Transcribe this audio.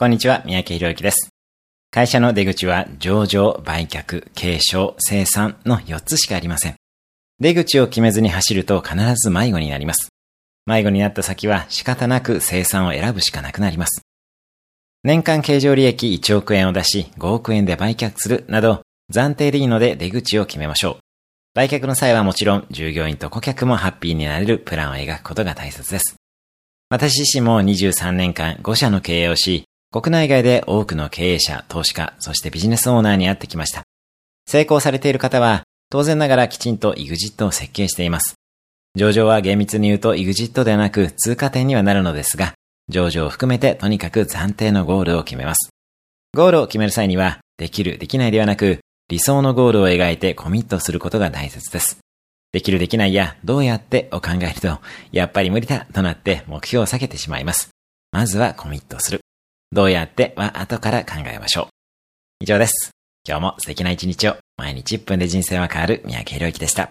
こんにちは、三宅博之です。会社の出口は上場、売却、継承、生産の4つしかありません。出口を決めずに走ると必ず迷子になります。迷子になった先は仕方なく生産を選ぶしかなくなります。年間経常利益1億円を出し5億円で売却するなど暫定でいいので出口を決めましょう。売却の際はもちろん従業員と顧客もハッピーになれるプランを描くことが大切です。私自身も23年間5社の経営をし、国内外で多くの経営者、投資家、そしてビジネスオーナーに会ってきました。成功されている方は、当然ながらきちんと EXIT を設計しています。上場は厳密に言うと EXIT ではなく通過点にはなるのですが、上場を含めてとにかく暫定のゴールを決めます。ゴールを決める際には、できる、できないではなく、理想のゴールを描いてコミットすることが大切です。できるできないや、どうやってを考えると、やっぱり無理だとなって目標を避けてしまいます。まずはコミットする。どうやって？は後から考えましょう。以上です。今日も素敵な一日を。毎日1分で人生は変わる三宅宏之でした。